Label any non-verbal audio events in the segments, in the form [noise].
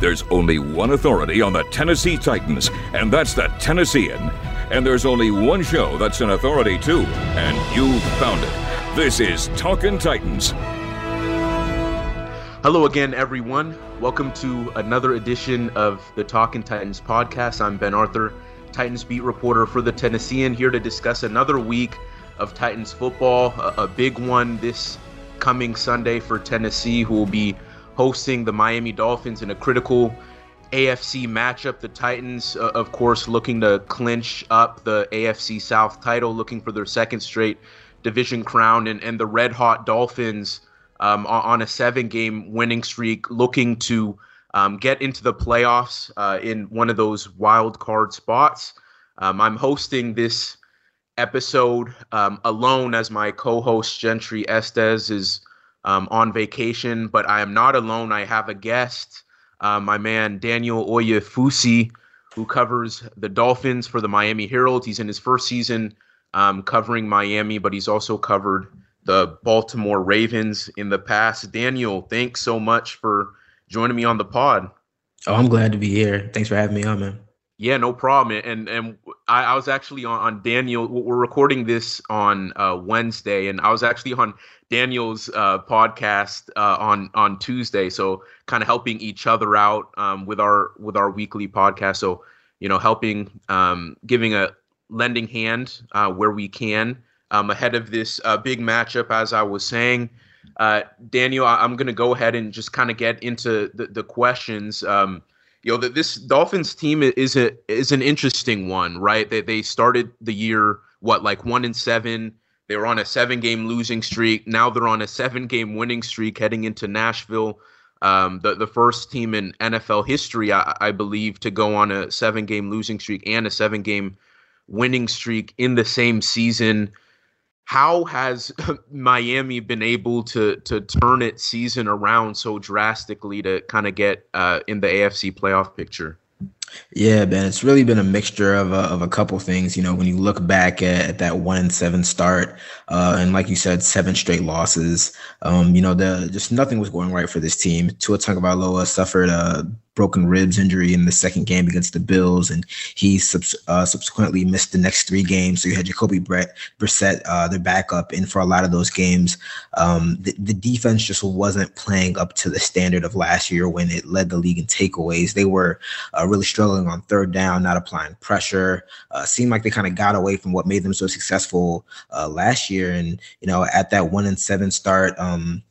There's only one authority on the Tennessee Titans, and that's the Tennessean. And there's only one show that's an authority too, and you've found it. This is Talkin' Titans. Hello again, everyone. Welcome to another edition of the Talkin' Titans podcast. I'm Ben Arthur, Titans beat reporter for the Tennessean, here to discuss another week of Titans football, a, a big one this coming Sunday for Tennessee, who will be hosting the Miami Dolphins in a critical AFC matchup. The Titans, uh, of course, looking to clinch up the AFC South title, looking for their second straight division crown, and, and the red hot Dolphins um, on a seven game winning streak, looking to um, get into the playoffs uh, in one of those wild card spots. Um, I'm hosting this episode um, alone as my co host, Gentry Estes, is um, on vacation, but I am not alone. I have a guest, uh, my man Daniel Oyefusi, who covers the Dolphins for the Miami Herald. He's in his first season um, covering Miami, but he's also covered the Baltimore Ravens in the past. Daniel, thanks so much for joining me on the pod. Oh, I'm glad to be here. Thanks for having me on, man. Yeah, no problem. And and I, I was actually on, on, Daniel. We're recording this on uh, Wednesday, and I was actually on Daniel's uh, podcast uh, on on Tuesday. So kind of helping each other out um, with our with our weekly podcast. So you know, helping, um, giving a lending hand uh, where we can um, ahead of this uh, big matchup. As I was saying, uh, Daniel, I, am going to go ahead and just kind of get into the, the questions. Um, you know that this Dolphins team is a is an interesting one, right? They they started the year what like one and seven. They were on a seven game losing streak. Now they're on a seven game winning streak heading into Nashville. Um, the the first team in NFL history, I, I believe, to go on a seven game losing streak and a seven game winning streak in the same season how has [laughs] Miami been able to to turn its season around so drastically to kind of get uh, in the AFC playoff picture? Yeah, Ben, it's really been a mixture of a, of a couple things. You know, when you look back at, at that one and seven start, uh, and like you said, seven straight losses. Um, you know, the just nothing was going right for this team. Tua Tagovailoa suffered a broken ribs injury in the second game against the Bills, and he uh, subsequently missed the next three games. So you had Jacoby Brett, Brissett, uh, their backup, in for a lot of those games. Um, the, the, defense just wasn't playing up to the standard of last year when it led the league in takeaways. They were uh, really struggling on third down, not applying pressure. Uh, seemed like they kind of got away from what made them so successful uh, last year. And you know, at that one and seven start, um,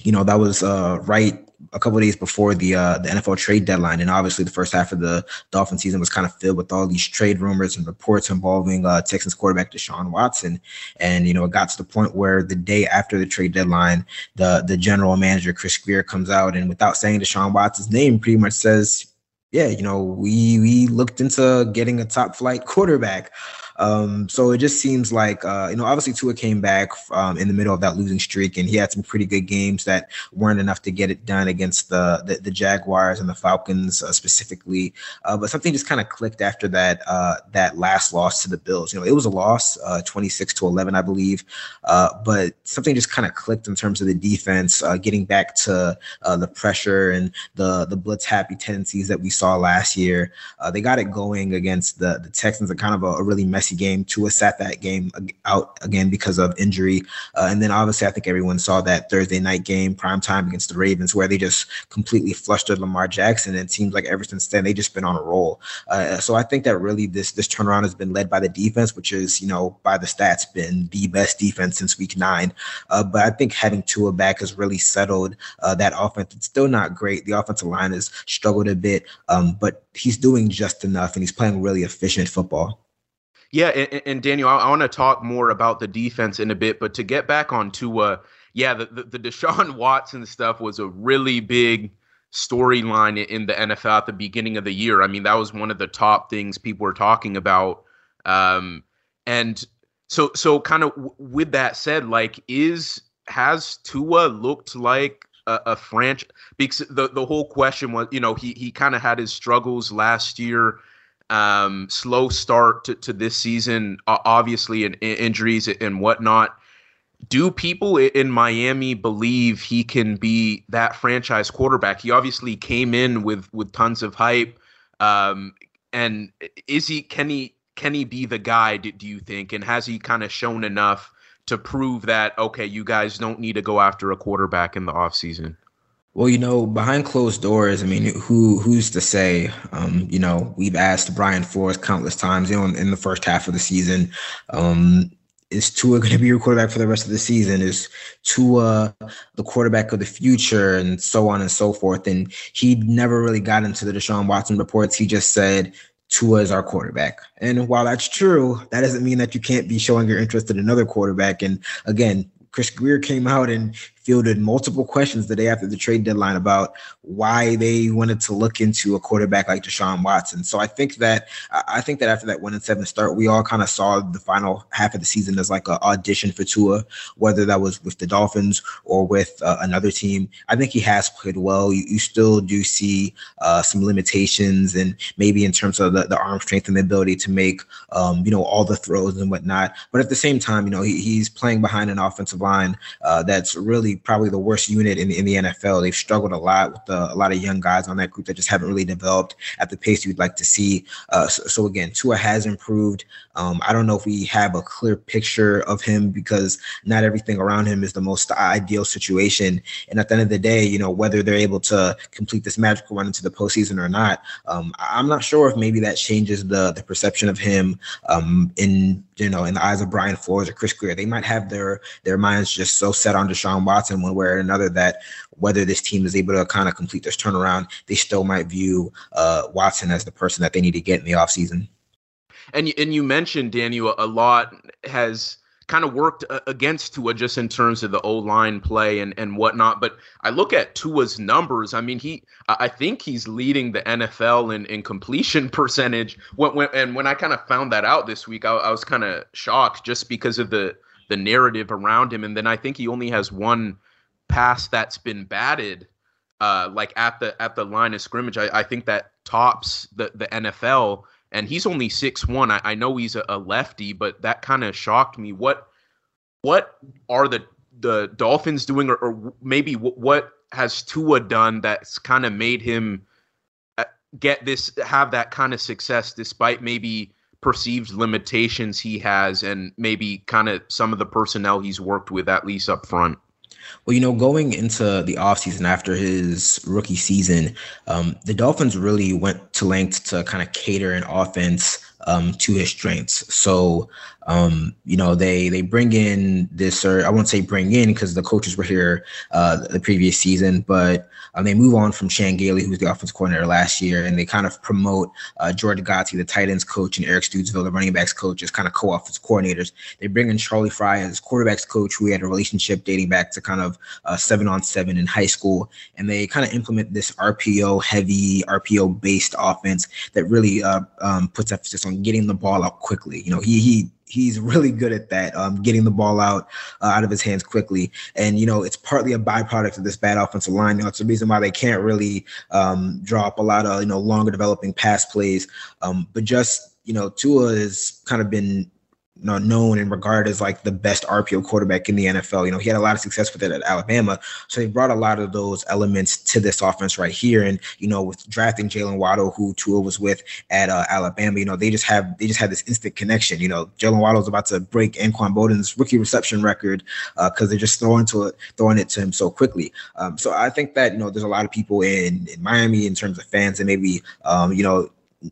you know, that was uh, right a couple days before the uh, the NFL trade deadline, and obviously the first half of the Dolphin season was kind of filled with all these trade rumors and reports involving uh, Texans quarterback Deshaun Watson. And you know, it got to the point where the day after the trade deadline, the the general manager Chris Grier comes out and without saying Deshaun Watson's name, pretty much says, "Yeah, you know, we we looked into getting a top flight quarterback." Um, so it just seems like uh, you know, obviously Tua came back um, in the middle of that losing streak, and he had some pretty good games that weren't enough to get it done against the the, the Jaguars and the Falcons uh, specifically. Uh, but something just kind of clicked after that uh, that last loss to the Bills. You know, it was a loss, uh, 26 to 11, I believe, uh, but something just kind of clicked in terms of the defense, getting back to the pressure and the the blitz happy tendencies that we saw last year. they got it going against the the Texans, a kind of a, a really messy game. Tua sat that game out again because of injury. Uh, and then obviously, I think everyone saw that Thursday night game, prime time against the Ravens, where they just completely flustered Lamar Jackson. And it seems like ever since then, they just been on a roll. Uh, so I think that really this this turnaround has been led by the defense, which is, you know, by the stats, been the best defense since week nine. Uh, but I think having Tua back has really settled uh, that offense. It's still not great. The offensive line has struggled a bit, um, but he's doing just enough and he's playing really efficient football. Yeah, and, and Daniel, I, I want to talk more about the defense in a bit, but to get back on Tua, yeah, the, the, the Deshaun [laughs] Watson stuff was a really big storyline in the NFL at the beginning of the year. I mean, that was one of the top things people were talking about. Um, and so, so kind of w- with that said, like, is has Tua looked like a, a franchise? Because the the whole question was, you know, he he kind of had his struggles last year um, slow start to, to this season, obviously, and in injuries and whatnot. do people in Miami believe he can be that franchise quarterback? He obviously came in with with tons of hype. Um, and is he can he can he be the guy do, do you think and has he kind of shown enough to prove that okay you guys don't need to go after a quarterback in the offseason well, you know, behind closed doors, I mean, who who's to say? Um, you know, we've asked Brian Flores countless times, you know, in, the first half of the season, um, is Tua [laughs] going to be your quarterback for the rest of the season? Is Tua the quarterback of the future, and so on and so forth? And he never really got into the Deshaun Watson reports. He just said Tua is our quarterback. And while that's true, that doesn't mean that you can't be showing your interest in another quarterback. And again, Chris Grier came out and fielded multiple questions the day after the trade deadline about why they wanted to look into a quarterback like Deshaun Watson. So I think that I think that after that one and seven start, we all kind of saw the final half of the season as like an audition for Tua, whether that was with the Dolphins or with uh, another team. I think he has played well. You, you still do see uh, some limitations, and maybe in terms of the, the arm strength and the ability to make um, you know all the throws and whatnot. But at the same time, you know he, he's playing behind an offensive line uh, that's really probably the worst unit in, in the NFL. They've struggled a lot with the, a lot of young guys on that group that just haven't really developed at the pace you'd like to see. Uh, so, so, again, Tua has improved. Um, I don't know if we have a clear picture of him because not everything around him is the most ideal situation. And at the end of the day, you know, whether they're able to complete this magical run into the postseason or not, um, I'm not sure if maybe that changes the the perception of him um, in you know in the eyes of Brian Flores or Chris Grier. They might have their their minds just so set on Deshaun Watson one way or another that whether this team is able to kind of complete this turnaround, they still might view uh, Watson as the person that they need to get in the offseason. And and you mentioned Daniel a lot has kind of worked uh, against Tua just in terms of the O line play and and whatnot. But I look at Tua's numbers. I mean, he I think he's leading the NFL in in completion [laughs] percentage. When, when and when I kind of found that out this week, I, I was kind of shocked just because of the the narrative around him. And then I think he only has one pass that's been batted, uh, like at the at the line of scrimmage. I, I think that tops the the NFL. And he's only six one. I, I know he's a, a lefty, but that kind of shocked me. What what are the the Dolphins doing, or, or maybe what has Tua done that's kind of made him uh, get this have that kind of success despite maybe perceived limitations he has and maybe kind of some of the personnel he's worked with at least up front? Well, you know, going into the offseason after his rookie season, um, the Dolphins really went to lengths to kind of cater an offense um, to his strengths. So, um, you know, they they bring in this, or I won't say bring in because the coaches were here uh, the previous season, but um, they move on from Chan Gailey, who was the offensive coordinator last year, and they kind of promote uh, George Godsey, the tight ends coach, and Eric Studesville, the running backs coach, as kind of co-offensive coordinators. They bring in Charlie Frye as quarterbacks coach, who had a relationship dating back to kind of uh, seven on seven in high school, and they kind of implement this RPO heavy, RPO based offense that really uh, um, puts emphasis on getting the ball out quickly. You know, he he he's really good at that, um, getting the ball out uh, out of his hands quickly. And you know, it's partly a byproduct of this bad offensive line. You know, it's the reason why they can't really um, draw up a lot of you know longer developing pass plays. Um, but just you know, Tua has kind of been know, known and regarded as like the best RPO quarterback in the NFL. You know, he had a lot of success with it at Alabama. So they brought a lot of those elements to this offense right here. And, you know, with drafting Jaylen Waddle, who Tua was with at uh, Alabama, you know, they just have they just had this instant connection. You know, Jaylen Waddle's about to break Anquan Boldin's rookie reception record because uh, they're just throwing to it, throwing it to him so quickly. Um, so I think that, you know, there's a lot of people in, in Miami in terms of fans and maybe, um, you know,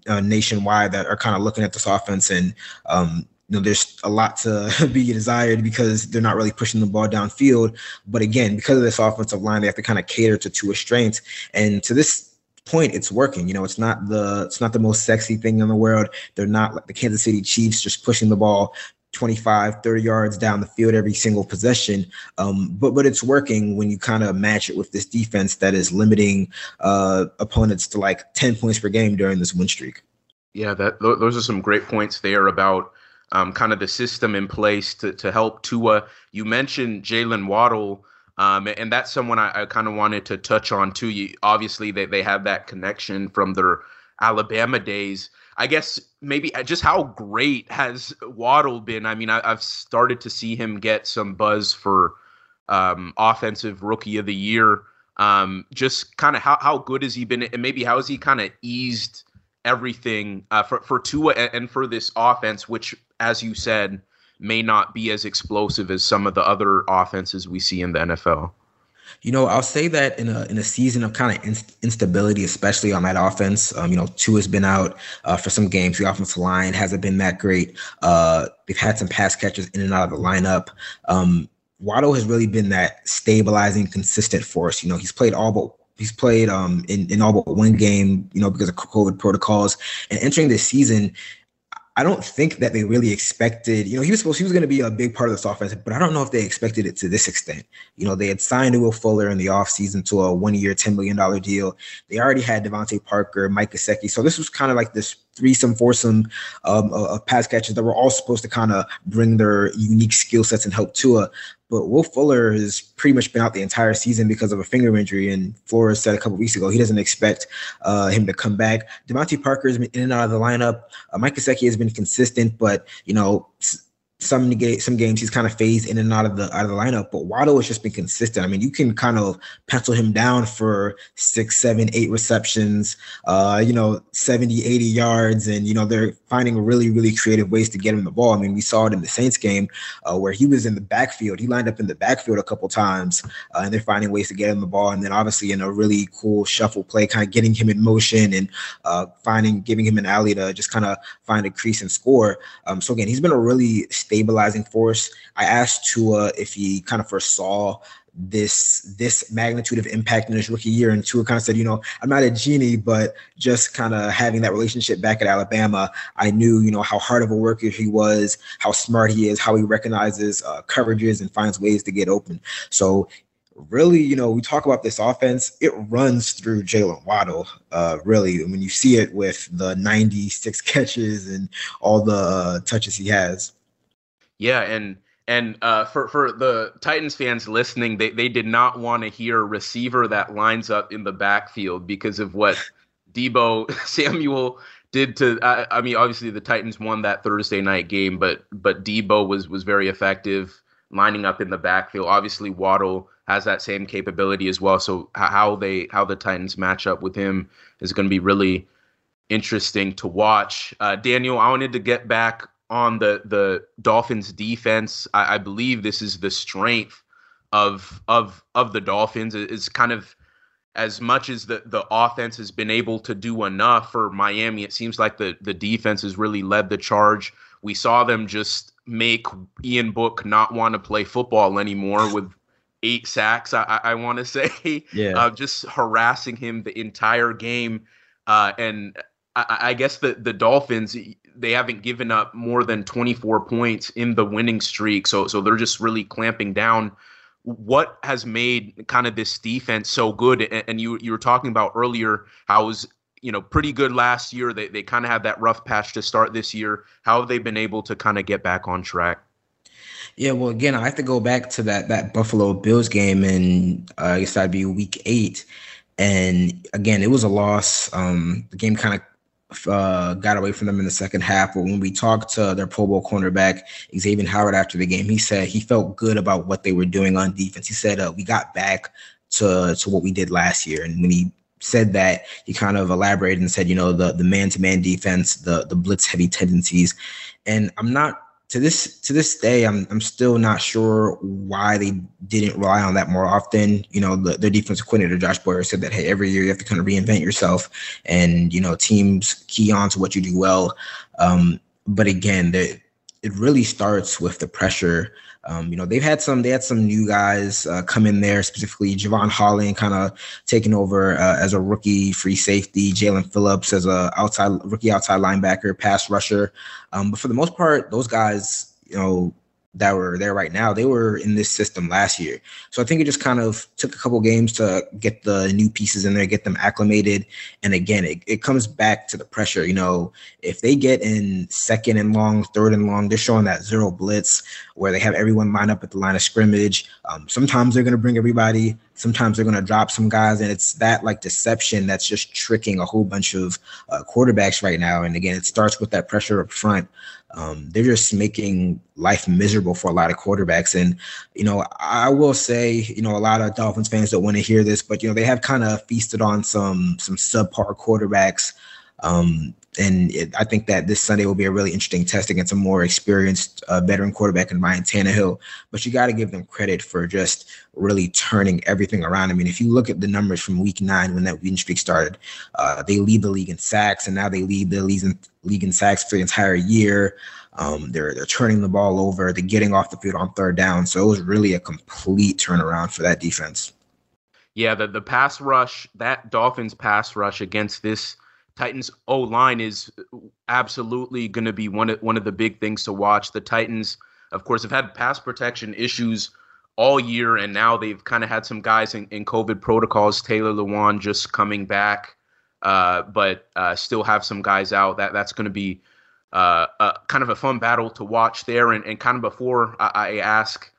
uh, nationwide that are kind of looking at this offense and um, you know, there's a lot to [laughs] be desired because they're not really pushing the ball downfield. But again, because of this offensive line, they have to kind of cater to Tua's strengths. And to this point, it's working. You know, it's not the it's not the most sexy thing in the world. They're not like the Kansas City Chiefs just pushing the ball 25, 30 yards down the field every single possession. Um, but but it's working when you kind of match it with this defense that is limiting uh, opponents to like 10 points per game during this win streak. Yeah, that those are some great points there about um, kind of the system in place to, to help Tua. You mentioned Jaylen Waddle, um, and that's someone I, I kind of wanted to touch on too. You, obviously, they, they have that connection from their Alabama days. I guess maybe uh, just how great has Waddle been? I mean, I, have started to see him get some buzz for um, offensive rookie of the year. Um, just kind of how, how good has he been, and maybe how has he kind of eased everything uh, for for Tua and for this offense, which, as you said, may not be as explosive as some of the other offenses we see in the NFL. You know, I'll say that in a in a season of kind of inst- instability, especially on that offense. Um, you know, Tua has been out uh, for some games. The offensive line hasn't been that great. Uh, they've had some pass catchers in and out of the lineup. Um, Waddle has really been that stabilizing, consistent force. You know, he's played all but he's played um in, in all but one game, you know, because of COVID protocols. And entering this season, I don't think that they really expected, you know, he was supposed he was going to be a big part of this offense, but I don't know if they expected it to this extent. You know, they had signed Will Fuller in the offseason to a one-year, $10 million deal. They already had DeVante Parker, Mike Gesicki. So this was kind of like this threesome, foursome um, of pass catchers that were all supposed to kind of bring their unique skill sets and help Tua. But Will Fuller has pretty much been out the entire season because of a finger injury. And Flores said a couple weeks ago he doesn't expect uh, him to come back. DeVante Parker has been in and out of the lineup. Uh, Mike Gesicki has been consistent, but you know some some games he's kind of phased in and out of the out of the lineup. But Waddle has just been consistent. I mean, you can kind of pencil him down for six, seven, eight receptions, uh, you know, 70, 80 yards, and you know they're finding really, really creative ways to get him the ball. I mean, we saw it in the Saints game uh, where he was in the backfield. He lined up in the backfield a couple times, uh, and they're finding ways to get him the ball. And then obviously in a really cool shuffle play, kind of getting him in motion and uh, finding, giving him an alley to just kind of find a crease and score. Um, so again, he's been a really stabilizing force. I asked Tua if he kind of foresaw this this magnitude of impact in his rookie year. And Tua kind of said, you know, I'm not a genie, but just kind of having that relationship back at Alabama, I knew, you know, how hard of a worker he was, how smart he is, how he recognizes uh, coverages and finds ways to get open. So really, you know, we talk about this offense, it runs through Jaylen Waddle. Uh, really, when you see it with the 96 [laughs] catches and all the uh, touches he has. Yeah, and and uh, for for the Titans fans listening, they they did not want to hear a receiver that lines up in the backfield because of what [laughs] Deebo [laughs] Samuel did to. I, I mean, obviously the Titans won that Thursday night game, but but Deebo was was very effective lining up in the backfield. Obviously Waddle has that same capability as well. So how they how the Titans match up with him is going to be really interesting to watch. Uh, Daniel, I wanted to get back on the the Dolphins defense. I, I, believe this is the strength of of of the Dolphins is kind of as much as the the offense has been able to do enough for Miami. It seems like the the defense has really led the charge. We saw them just make Ian Book not want to play football anymore [laughs] with eight sacks. I, I want to say, yeah, uh, just harassing him the entire game. Uh, and I, I guess the the Dolphins they haven't given up more than 24 points in the winning streak. So so they're just really clamping down. What has made kind of this defense so good? And, and you you were talking about earlier how was you know pretty good last year. They they kind of had that rough patch to start this year. How have they been able to kind of get back on track? Yeah, well, again, I have to go back to that that Buffalo Bills game, and uh, I guess that'd be Week Eight. And again, it was a loss. Um, the game kind of uh, got away from them in the second half. But when we talked to their Pro Bowl cornerback, Xavier Howard, after the game, he said he felt good about what they were doing on defense. He said, uh, We got back to, to what we did last year. And when he said that, he kind of elaborated and said, you know, the the man to man defense, the the blitz heavy tendencies. And I'm not to this to this day, I'm I'm still not sure why they didn't rely on that more often. You know, the, their defensive coordinator Josh Boyer said that hey, every year you have to kind of reinvent yourself, and you know teams key on to what you do well. Um, but again, it really starts with the pressure um, you know, they've had some they had some new guys uh, come in there, specifically Jevon Holland kind of taking over uh, as a rookie free safety, Jaelan Phillips as a outside rookie outside linebacker, pass rusher. Um, but for the most part, those guys, you know, that were there right now, they were in this system last year. So I think it just kind of took a couple games to get the new pieces in there, get them acclimated. And again, it, it comes back to the pressure. You know, if they get in second and long, third and long, they're showing that zero blitz where they have everyone lined up at the line of scrimmage. Um, sometimes they're going to bring everybody sometimes they're going to drop some guys, and it's that like deception that's just tricking a whole bunch of uh, quarterbacks right now. And again, it starts with that pressure up front. Um, they're just making life miserable for a lot of quarterbacks. And, you know, I will say, you know, a lot of Dolphins fans don't want to hear this, but, you know, they have kind of feasted on some some subpar quarterbacks. Um, and it, I think that this Sunday will be a really interesting test against a more experienced uh, veteran quarterback in Ryan Tannehill. But you got to give them credit for just really turning everything around. I mean, if you look at the numbers from Week Nine when that win streak started, uh, they lead the league in sacks, and now they lead the league in, league in sacks for the entire year. Um, they're they're turning the ball over. They're getting off the field on third down. So it was really a complete turnaround for that defense. Yeah, the the pass rush, that Dolphins pass rush against this Titans O line is absolutely going to be one of one of the big things to watch. The Titans, of course, have had pass protection issues all year, and now they've kind of had some guys in, in COVID protocols. Taylor Lewan just coming back, uh, but uh, still have some guys out. That that's going to be uh, kind of a fun battle to watch there. And, and kind of before I, I ask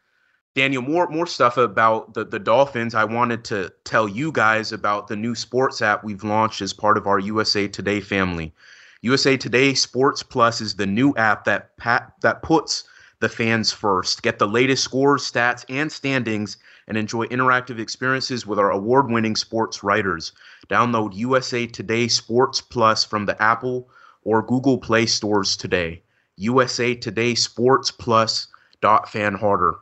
Daniel, more more stuff about the the Dolphins. I wanted to tell you guys about the new sports app we've launched as part of our USA Today family. USA Today Sports Plus is the new app that pat, that puts the fans first. Get the latest scores, stats, and standings, and enjoy interactive experiences with our award-winning sports writers. Download USA Today Sports Plus from the Apple or Google Play stores today. USA Today Sports Plus. Dot fan harder.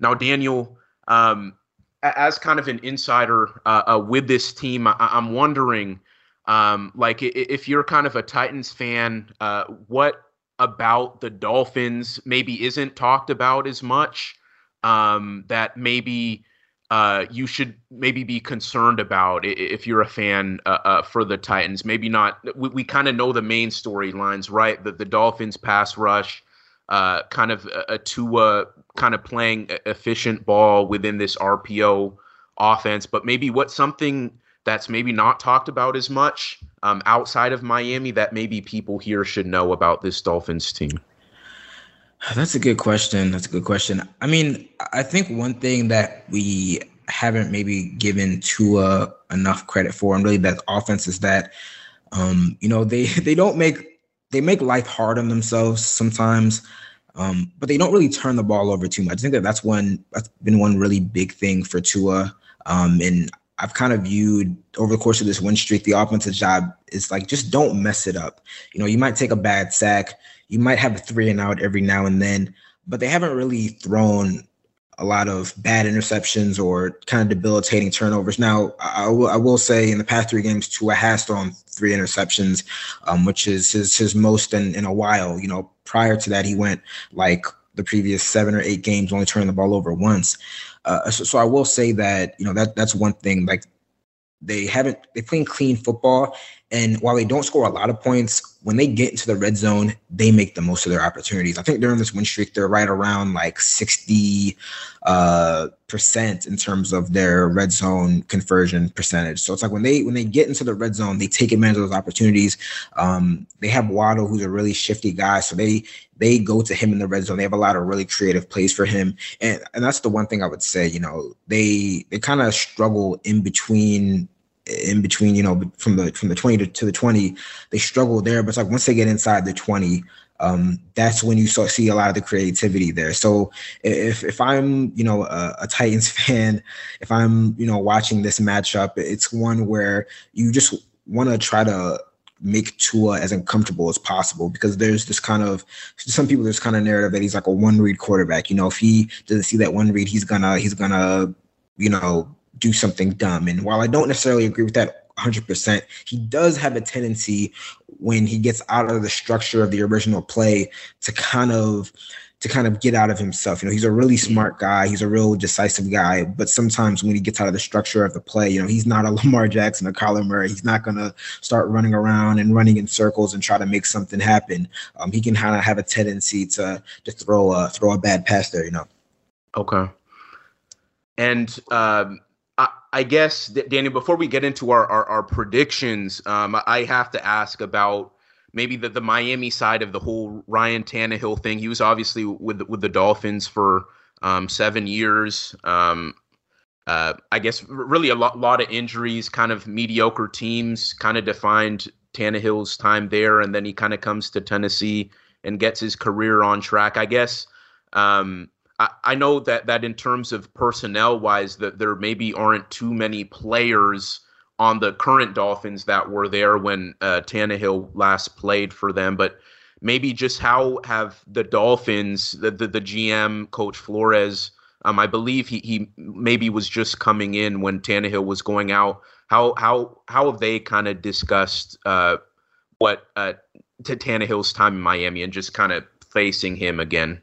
Now, Daniel, um, as kind of an insider uh, uh, with this team, I- am wondering, um, like, if you're kind of a Titans fan, uh, what about the Dolphins maybe isn't talked about as much um, that maybe uh, you should maybe be concerned about if you're a fan uh, uh, for the Titans. Maybe not. We, we kind of know the main storylines, right? The the Dolphins pass rush, uh, kind of a, Tua kind of playing efficient ball within this RPO offense, but maybe what's something that's maybe not talked about as much um, outside of Miami that maybe people here should know about this Dolphins team? That's a good question. That's a good question. I mean, I think one thing that we haven't maybe given Tua enough credit for, and really that offense is that, um, you know, they [laughs] they don't make they make life hard on themselves sometimes. Um, but they don't really turn the ball over too much. I think that that's one that's been one really big thing for Tua. Um, and I've kind of viewed over the course of this win streak, the offensive job is like just don't mess it up. You know, you might take a bad sack, you might have a three and out every now and then, but they haven't really thrown a lot of bad interceptions or kind of debilitating turnovers. Now, I will, say in the past three games, Tua has thrown three interceptions, um, which is his his most in, in a while. You know, prior to that, he went like the previous seven or eight games, only turning the ball over once. Uh, so, so I will say that you know that that's one thing. Like they haven't they playing clean football, and while they don't score a lot of points, when they get into the red zone, they make the most of their opportunities. I think during this win streak, they're right around like 60 uh, percent in terms of their red zone conversion percentage. So it's like when they when they get into the red zone, they take advantage of those opportunities. Um, they have Waddle, who's a really shifty guy, so they they go to him in the red zone. They have a lot of really creative plays for him, and and that's the one thing I would say. You know, they they kind of struggle in between in between, you know, from the from the 20 to, to the 20, they struggle there. But it's like once they get inside the 20, um, that's when you start see a lot of the creativity there. So if if I'm you know a, a, Titans [laughs] fan, if I'm you know watching this matchup, it's one where you just want to try to make Tua as uncomfortable as possible because there's this kind of some people there's kind of narrative that he's like a one read quarterback. You know, if he doesn't see that one read, he's gonna he's gonna you know do something dumb. And while I don't necessarily agree with that 100%, he does have a tendency when he gets out of the structure of the original play to kind of to kind of get out of himself. You know, he's a really smart guy. He's a real decisive guy. But sometimes when he gets out of the structure of the play, you know, he's not a [laughs] Lamar Jackson or Kyler Murray. He's not going to start running around and running in circles and try to make something happen. Um, he can kind of have a tendency to to throw a throw a bad pass there. You know. Okay. And um, I guess, Daniel, before we get into our, our, our predictions, um, I have to ask about maybe the, the Miami side of the whole Ryan Tannehill thing. He was obviously with with the Dolphins for um, seven years. Um, uh, I guess really a lot, lot of injuries, kind of mediocre teams, kind of defined Tannehill's time there, and then he kind of comes to Tennessee and gets his career on track. I guess um, I, know that that in terms of personnel wise, that there maybe aren't too many players on the current Dolphins that were there when uh, Tannehill last played for them, but maybe just how have the Dolphins, the the, the GM, Coach Flores um, I believe he he maybe was just coming in when Tannehill was going out. How how how have they kind of discussed uh, what uh, to Tannehill's time in Miami and just kind of facing him again?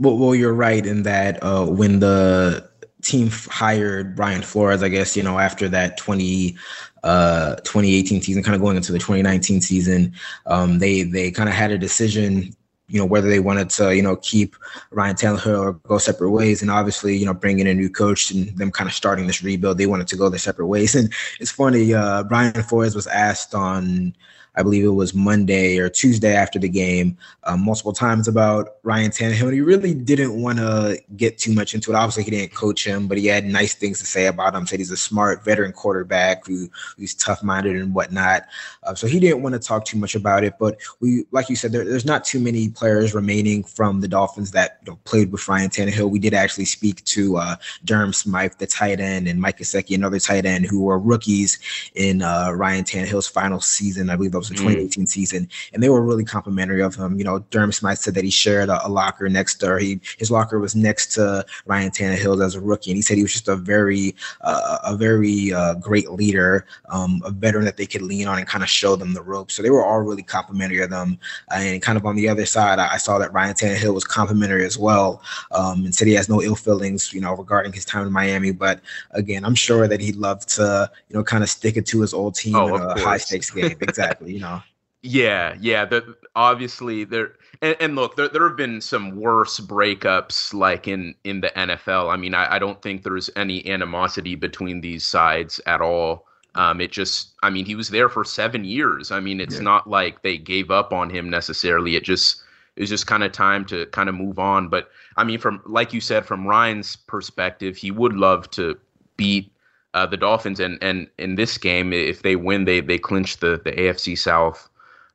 Well, well, you're right in that uh, when the team hired Brian Flores, I guess you know after that 20 uh 2018 season kind of going into the 2019 season um they they kind of had a decision you know, whether they wanted to, you know, keep Ryan Tannehill or go separate ways. And obviously, you know, bringing a new coach and them kind of starting this rebuild, they wanted to go their separate ways. And it's funny, uh, Brian Flores was asked on I believe it was Monday or Tuesday after the game, um, multiple times about Ryan Tannehill. And he really didn't want to get too much into it. Obviously, he didn't coach him, but he had nice things to say about him. Said he's a smart veteran quarterback who who's tough minded and whatnot. Uh, so he didn't want to talk too much about it. But we, like you said, there, there's not too many players remaining from the Dolphins that you know, played with Ryan Tannehill. We did actually speak to uh, Durham Smythe, the tight end, and Mike Gesicki, another tight end, who were rookies in uh, Ryan Tannehill's final season. I believe was the mm. 2018 season, and they were really complimentary of him. You know, Durham Smythe said that he shared a, a locker next to, or he his locker was next to Ryan Tannehill as a rookie, and he said he was just a very uh, a very uh, great leader, um, a veteran that they could lean on and kind of show them the ropes. So they were all really complimentary of them. and kind of on the other side, I, I, saw that Ryan Tannehill was complimentary as well, um, and said he has no ill feelings, you know, regarding his time in Miami. But again, I'm sure that he'd love to, you know, kind of stick it to his old team oh, in a high stakes game. exactly, you know. Yeah, yeah. The, obviously there and, and, look, there there have been some worse breakups like in in the NFL. I mean, I, I don't think there's any animosity between these sides at all. Um, it just, I mean, he was there for seven years. I mean, it's yeah. not like they gave up on him necessarily. It just it was just kind of time to kind of move on. But I mean, from like you said, from Ryan's perspective, he would love to beat uh, the Dolphins, and and in this game, if they win, they they clinch the the AFC South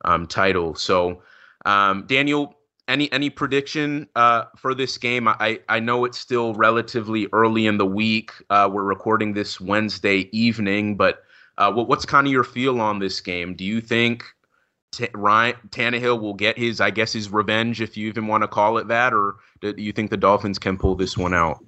um, title. So, um, Daniel, any any prediction uh, for this game? I I know it's still relatively early in the week. Uh, we're recording this Wednesday evening, but uh, what, what's kind of your feel on this game? Do you think T- Ryan Tannehill will get his, I guess, his revenge, if you even want to call it that, or do you think the Dolphins can pull this one out?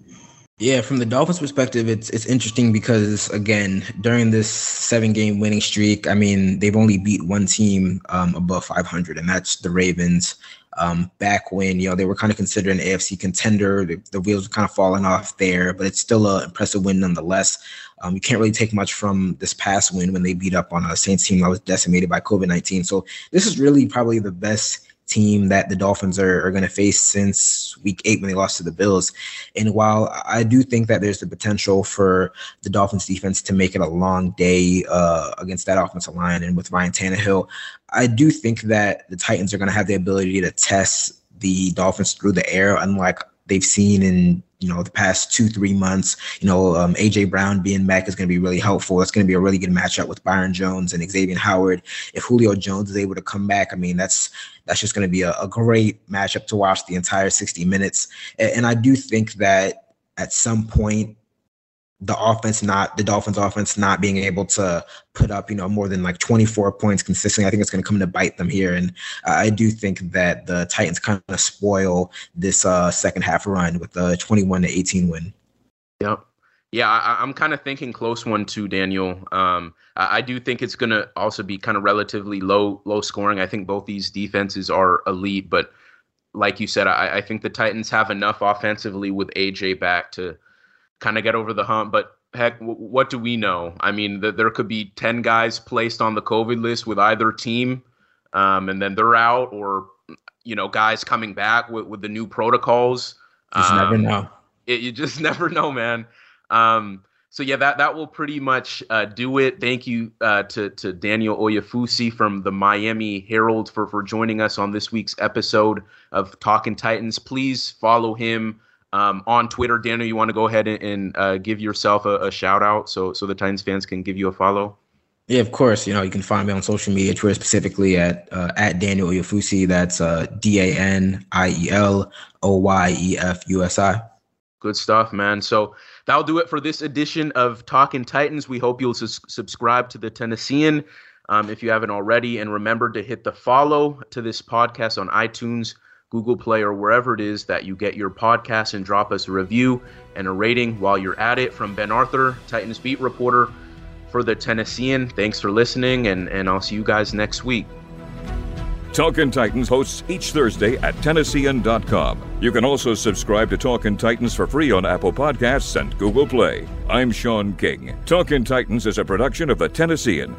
Yeah, from the Dolphins' perspective, it's it's interesting because again, during this seven game winning streak, I mean, they've only beat one team um, above 500, and that's the Ravens. Um, back when you know they were kind of considered an AFC contender, the, the wheels were kind of falling off there, but it's still an impressive win nonetheless. Um, you can't really take much from this past win when they beat up on a Saints team that was decimated by COVID 19. So this is really probably the best team that the Dolphins are, are going to face since week eight when they lost to the Bills. And while I do think that there's the potential for the Dolphins defense to make it a long day uh, against that offensive line and with Ryan Tannehill, I do think that the Titans are going to have the ability to test the Dolphins through the air, unlike they've seen in you know the past two three months you know um, aj brown being back is going to be really helpful. It's going to be a really good matchup with byron jones and xavier howard. If julio jones is able to come back i mean that's that's just going to be a, a, great matchup to watch the entire 60 minutes. And, and i do think that at some point the offense not the Dolphins offense not being able to put up you know more than like 24 points consistently I think it's going to come to bite them here and uh, I do think that the Titans kind of spoil this uh, second half run with a 21 to 18 win. Yep. Yeah, I, am kind of thinking close one too, Daniel. Um, I, I do think it's going to also be kind of relatively low low scoring. I think both these defenses are elite, but like you said, I, I think the Titans have enough offensively with AJ back to kind of get over the hump. But heck, w- what do we know? I mean, th- there could be 10 guys placed on the COVID list with either team, um, and then they're out, or, you know, guys coming back with, with the new protocols. You just um, never know. It, you just [laughs] never know, man. Um, so yeah, that that will pretty much uh, do it. Thank you uh, to to Daniel Oyefusi from the Miami Herald for for joining us on this week's episode of Talking Titans. Please follow him um, on Twitter. Daniel, you want to go ahead and, and uh, give yourself a, a, shout out so so the Titans fans can give you a follow? Yeah, of course. You know, you can find me on social media, Twitter specifically at uh, at Daniel Oyefusi. That's uh, D A N I E L O Y E F U S I. Good stuff, man. So that'll do it for this edition of Talking Titans. We hope you'll su- subscribe to the Tennessean um, if you haven't already, and remember to hit the follow to this podcast on iTunes. Google Play, or wherever it is that you get your podcast, and drop us a review and a rating while you're at it. From Ben Arthur, Titans beat reporter for the Tennessean. Thanks for listening, and, and I'll see you guys next week. Talkin' Titans hosts each Thursday at Tennessean.com. You can also subscribe to Talkin' Titans for free on Apple Podcasts and Google Play. I'm Sean King. Talkin' Titans is a production of the Tennessean